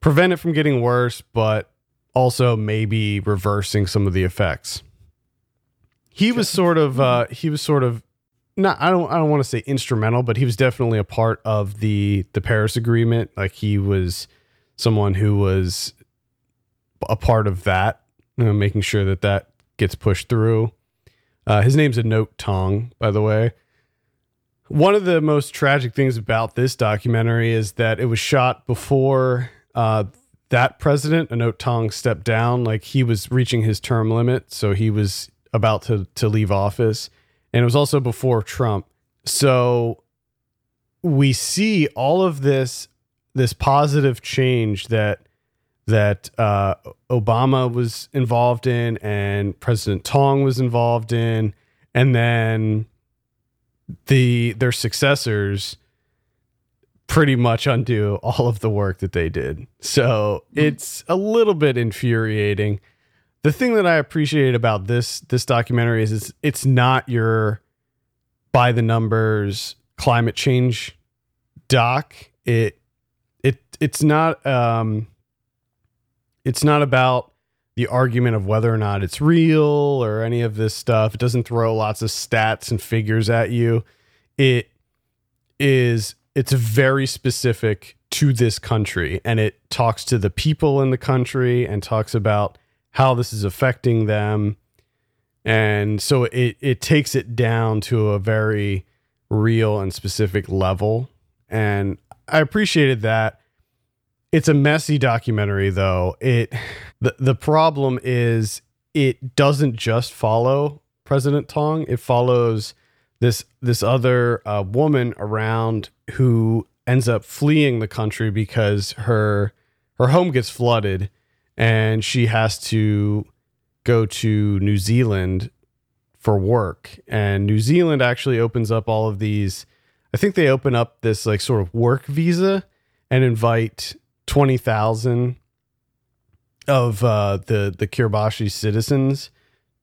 prevent it from getting worse, but also maybe reversing some of the effects. He was sort of uh, he was sort of not I don't I don't want to say instrumental, but he was definitely a part of the the Paris Agreement. Like he was someone who was a part of that, you know, making sure that that gets pushed through. Uh, his name's Anote Tong, by the way. One of the most tragic things about this documentary is that it was shot before uh, that president, Anote Tong, stepped down. Like he was reaching his term limit, so he was about to to leave office, and it was also before Trump. So we see all of this this positive change that that uh, Obama was involved in and President Tong was involved in, and then the their successors pretty much undo all of the work that they did. So it's a little bit infuriating. The thing that I appreciate about this this documentary is it's, it's not your by the numbers climate change doc. It it it's not um it's not about the argument of whether or not it's real or any of this stuff. It doesn't throw lots of stats and figures at you. It is it's very specific to this country and it talks to the people in the country and talks about how this is affecting them. And so it it takes it down to a very real and specific level. And I appreciated that. It's a messy documentary though. It the the problem is it doesn't just follow President Tong. It follows this this other uh, woman around who ends up fleeing the country because her her home gets flooded and she has to go to New Zealand for work. And New Zealand actually opens up all of these. I think they open up this like sort of work visa and invite twenty thousand of uh, the the Kiribati citizens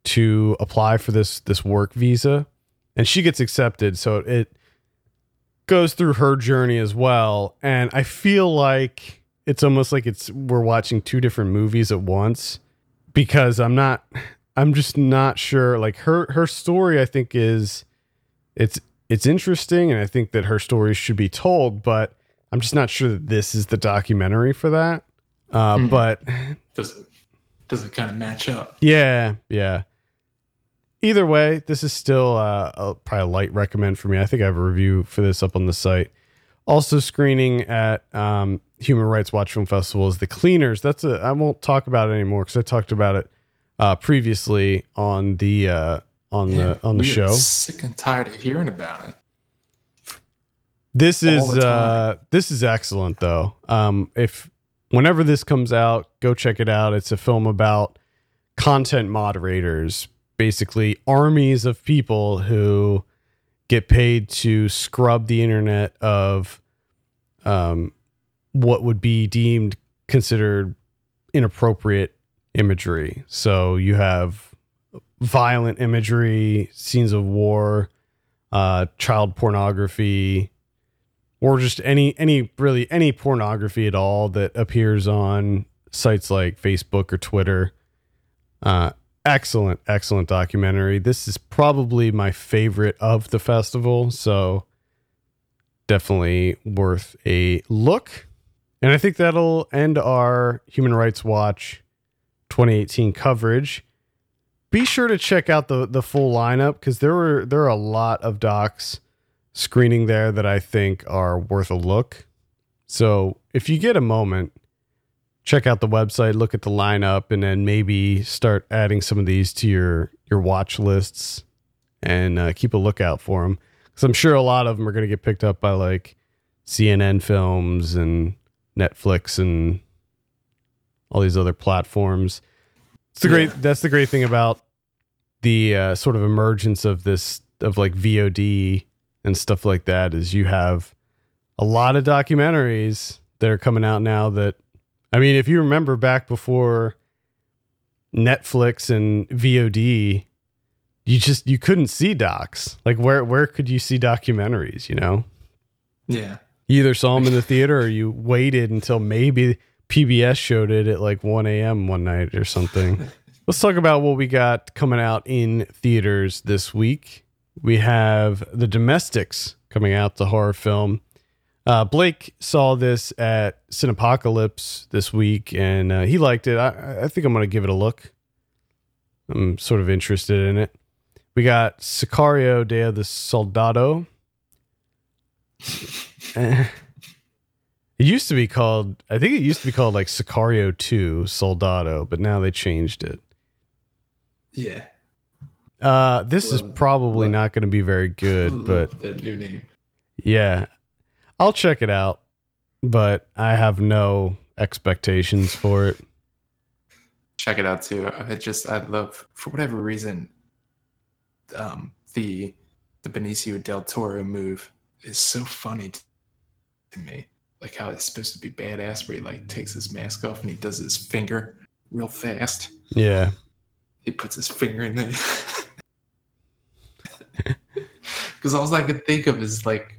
to apply for this this work visa, and she gets accepted. So it goes through her journey as well, and I feel like it's almost like it's we're watching two different movies at once because I'm not I'm just not sure. Like her her story I think is it's it's interesting. And I think that her story should be told but I'm just not sure that this is the documentary for that uh, Mhm. but Does it does it kind of match up? yeah yeah either way this is still uh, a, probably a light recommend for me I think I have a review for this up on the site also screening at um, Human Rights Watch Film Festival is The Cleaners. That's a I won't talk about it anymore because I talked about it uh, previously on the uh, on Yeah, the on the show. Sick and tired of hearing about it. This is uh, this is excellent though. Um, if whenever this comes out, go check it out. It's a film about content moderators, basically armies of people who get paid to scrub the internet of um, what would be deemed considered inappropriate imagery. So you have violent imagery, scenes of war, uh, child pornography, or just any any really any pornography at all that appears on sites like Facebook or Twitter. Uh, excellent, excellent documentary. This is probably my favorite of the festival, so definitely worth a look. And I think that'll end our Human Rights Watch 2018 coverage. Be sure to check out the the full lineup because there were there are a lot of docs screening there that I think are worth a look. So if you get a moment, check out the website, look at the lineup, and then maybe start adding some of these to your your watch lists and uh, keep a lookout for them. Because I'm sure a lot of them are going to get picked up by like CNN films and Netflix and all these other platforms. It's the great. That's the great thing about the uh, sort of emergence of this of like VOD and stuff like that is you have a lot of documentaries that are coming out now that I mean if you remember back before Netflix and VOD you just you couldn't see docs like where where could you see documentaries you know Yeah. you either saw them in the theater or you waited until maybe PBS showed it at like 1 a.m. one night or something. Let's talk about what we got coming out in theaters this week. We have The Domestics coming out, the horror film. Uh, Blake saw this at Cinepocalypse this week and uh, he liked it. I, I think I'm going to give it a look. I'm sort of interested in it. We got Sicario Day of the Soldado. It used to be called, I think it used to be called like Sicario 2 Soldado, but now they changed it. Yeah. Uh, this is probably not going to be very good, but new name. yeah, I'll check it out, but I have no expectations for it. Check it out too. I just I love for whatever reason, um, the the Benicio del Toro move is so funny to me. Like how it's supposed to be badass, where he like takes his mask off and he does his finger real fast. Yeah. He puts his finger in there. Because all I could think of is like,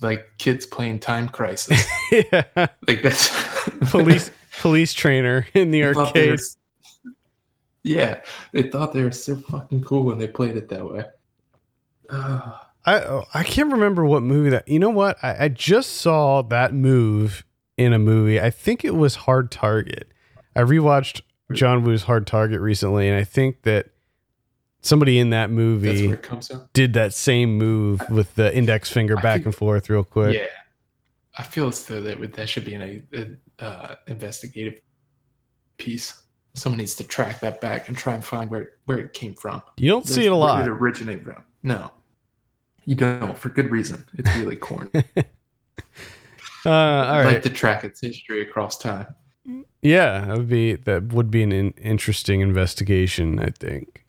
like kids playing Time Crisis. yeah. Like that's Police police trainer in the They arcade. were- yeah, they thought they were so fucking cool when they played it that way. Uh, I oh, I can't remember what movie that. You know what? I, I just saw that move in a movie. I think it was Hard Target. I rewatched John Woo's Hard Target recently, and I think that somebody in that that's movie where it comes from. did that same move with the index finger I back think- and forth real quick. Yeah, I feel as though that would that should be in a, a uh, investigative piece. Someone needs to track that back and try and find where where it came from. You don't see it a lot. Where. It originated from. No, you don't. For good reason. It's really corny. Uh, all I'd like to track its history across time. Yeah, that would be that would be an in- interesting investigation. I think.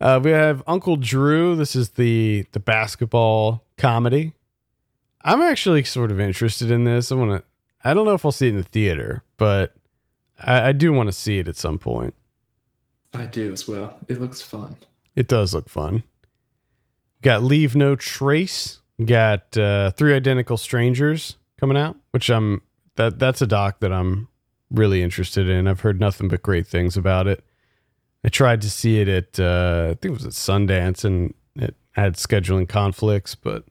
Uh, we have Uncle Drew. This is the the basketball comedy. I'm actually sort of interested in this. I want to. I don't know if I'll see it in the theater, but I, I do want to see it at some point. I do as well. It looks fun. It does look fun. Got Leave No Trace. Got uh, Three Identical Strangers coming out, which I'm that that's a doc that I'm really interested in. I've heard nothing but great things about it. I tried to see it at uh, I think it was at Sundance, and it had scheduling conflicts, but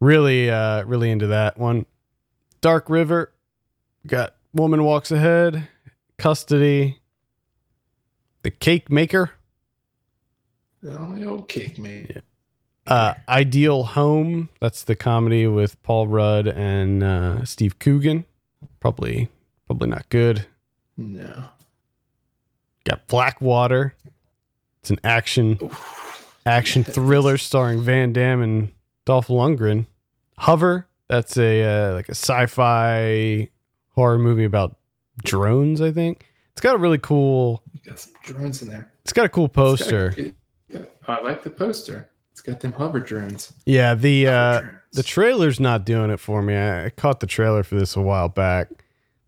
really, uh, really into that one. Dark River. Got Woman Walks Ahead. Custody. The Cake Maker. Oh, cake, man. Uh, Ideal Home. That's the comedy with Paul Rudd and uh, Steve Coogan. Probably, probably not good. No. Got Blackwater. It's an action action thriller starring Van Damme and Dolph Lundgren. Hover. That's a uh, like a sci-fi horror movie about drones. I think it's got a really cool. Got some drones in there. It's got a cool It's got- poster. I like the poster. It's got them hover drones. Yeah, the uh, drones. The trailer's not doing it for me. I, I caught the trailer for this a while back.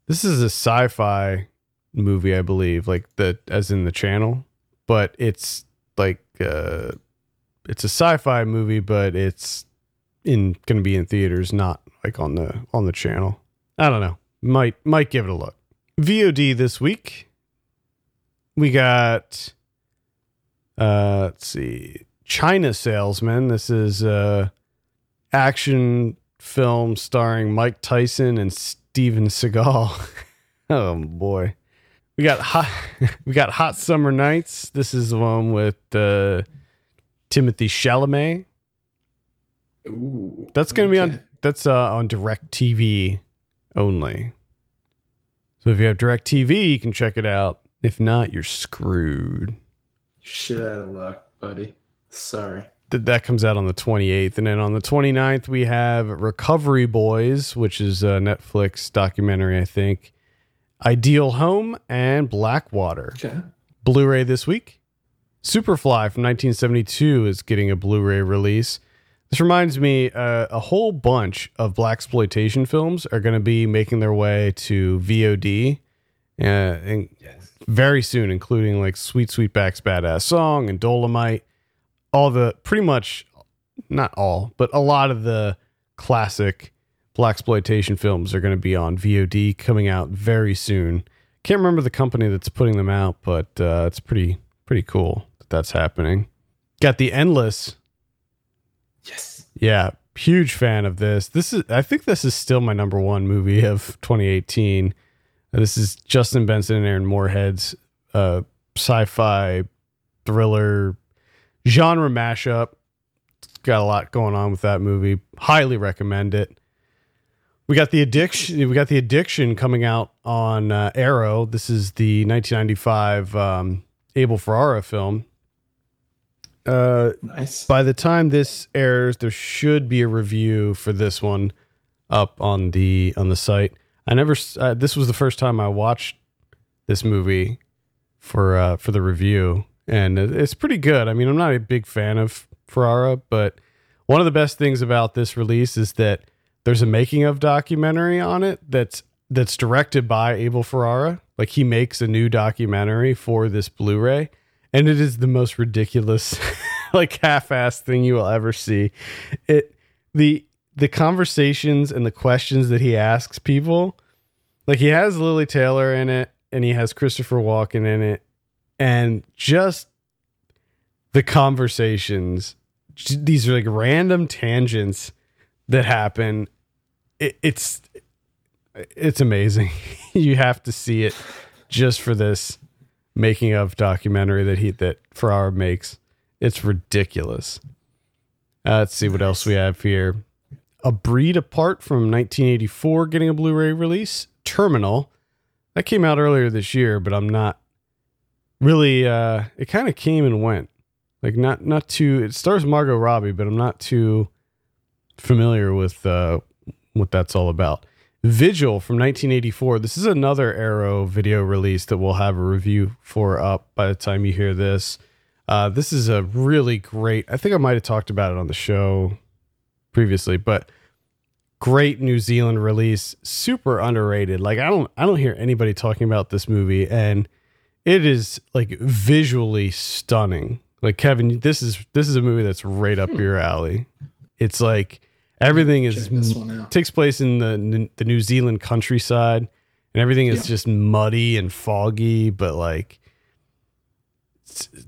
This is a sci-fi movie, I believe, like the as in the channel, but it's like uh it's a sci-fi movie, but it's in going to be in theaters, not like on the on the channel. I don't know. Might might give it a look. VOD this week. We got uh let's see. China Salesman. This is uh action film starring Mike Tyson and Steven Seagal. oh boy. We got hot we got Hot Summer Nights. This is the one with uh Timothée Chalamet. Ooh. That's going to be on that's uh on DirecTV only. So if you have DirecTV, you can check it out. If not, you're screwed. Shit out of luck, buddy. Sorry. Th- that comes out on the 28th and then on the 29th we have recovery boys which is a netflix documentary i think ideal home and blackwater Okay. blu-ray this week superfly from 1972 is getting a blu-ray release this reminds me uh, a whole bunch of blaxploitation films are going to be making their way to vod uh, and Yes. very soon, including like Sweet Sweetback's Badass Song and Dolomite. All the pretty much not all, but a lot of the classic blaxploitation films are going to be on VOD coming out very soon. Can't remember the company that's putting them out, but uh, it's pretty pretty cool that that's happening. Got the Endless. Yes. Yeah, huge fan of this. This is I think this is still my number one movie of 2018. This is Justin Benson and Aaron Moorhead's uh, sci-fi thriller genre mashup. It's got a lot going on with that movie. Highly recommend it. We got the addiction. We got the addiction coming out on uh, Arrow. This is the 1995 um, Abel Ferrara film. Uh, Nice. by the time this airs, there should be a review for this one up on the on the site. I never. Uh, this was the first time I watched this movie for uh, for the review, and it's pretty good. I mean, I'm not a big fan of Ferrara, but one of the best things about this release is that there's a making of documentary on it that's that's directed by Abel Ferrara. Like he makes a new documentary for this Blu-ray, and it is the most ridiculous, like half-assed thing you will ever see. It the the conversations and the questions that he asks people, like he has Lili Taylor in it, and he has Christopher Walken in it, and just the conversations. These are like random tangents that happen. It, it's it's amazing. you have to see it just for this making of documentary that he that Ferrara makes. It's ridiculous. Uh, let's see what else we have here. A Breed Apart from 1984 getting a Blu-ray release. Terminal that came out earlier this year, but I'm not really. Uh, it kind of came and went. Like not not too. It stars Margot Robbie, but I'm not too familiar with uh, what that's all about. Vigil from 1984. This is another Arrow video release that we'll have a review for up by the time you hear this. Uh, this is a really great. I think I might have talked about it on the show previously, but great New Zealand release, super underrated. Like I don't I don't hear anybody talking about this movie and it is like visually stunning. Like Kevin, this is this is a movie that's right up your alley. It's like everything is Check this one out. takes place in the the New Zealand countryside, and everything is Yeah. just muddy and foggy. But like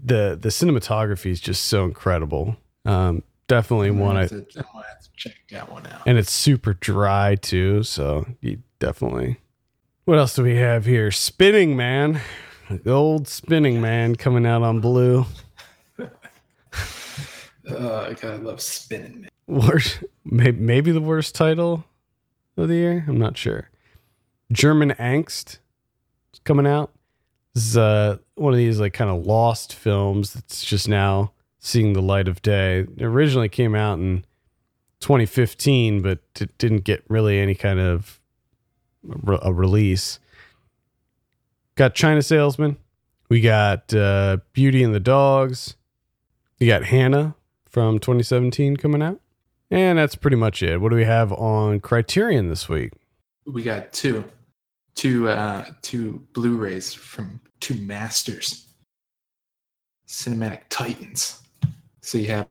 the the cinematography is just so incredible. Um, definitely I'm one gonna I, to- I'm gonna have to check that one out. and it's super dry too. So you definitely. What else do we have here? Spinning Man, the old Spinning Man coming out on Blue. Uh, God, I love spinning. Man. Worst, maybe, the worst title of the year. I'm not sure. German Angst is coming out. This is uh, one of these like kind of lost films that's just now seeing the light of day. It originally came out in 2015, but it didn't get really any kind of a release. Got China Salesman. We got uh, Beauty and the Dogs. You got Hannah from 2017 coming out. And that's pretty much it. What do we have on Criterion this week? We got two, two, uh, two Blu-rays from two masters, cinematic titans. So you have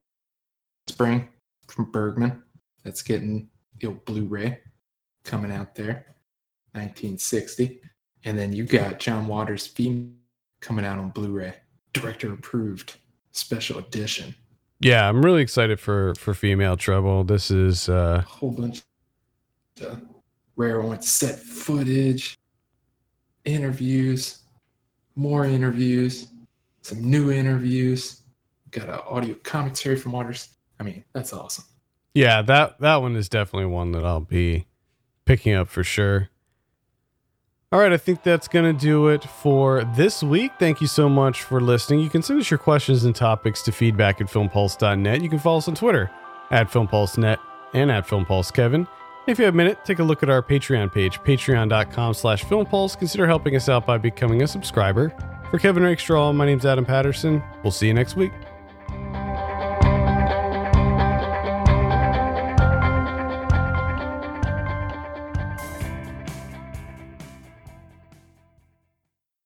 Spring from Bergman. That's getting the old Blu-ray coming out there, 1960. And then you got John Waters' Female coming out on Blu-ray, director approved, special edition. Yeah, I'm really excited for for Female Trouble. This is uh a whole bunch of rare ones, set footage, interviews, more interviews, some new interviews. Got an audio commentary from Waters. I mean, that's awesome. yeah, that that one is definitely one that I'll be picking up for sure. All right, I think that's going to do it for this week. Thank you so much for listening. You can send us your questions and topics to feedback at filmpulse.net. You can follow us on Twitter at filmpulsenet and at filmpulsekevin. If you have a minute, take a look at our Patreon page, patreon.com slash filmpulse. Consider helping us out by becoming a subscriber. For Kevin Rakestraw, my name's Adam Patterson. We'll see you next week.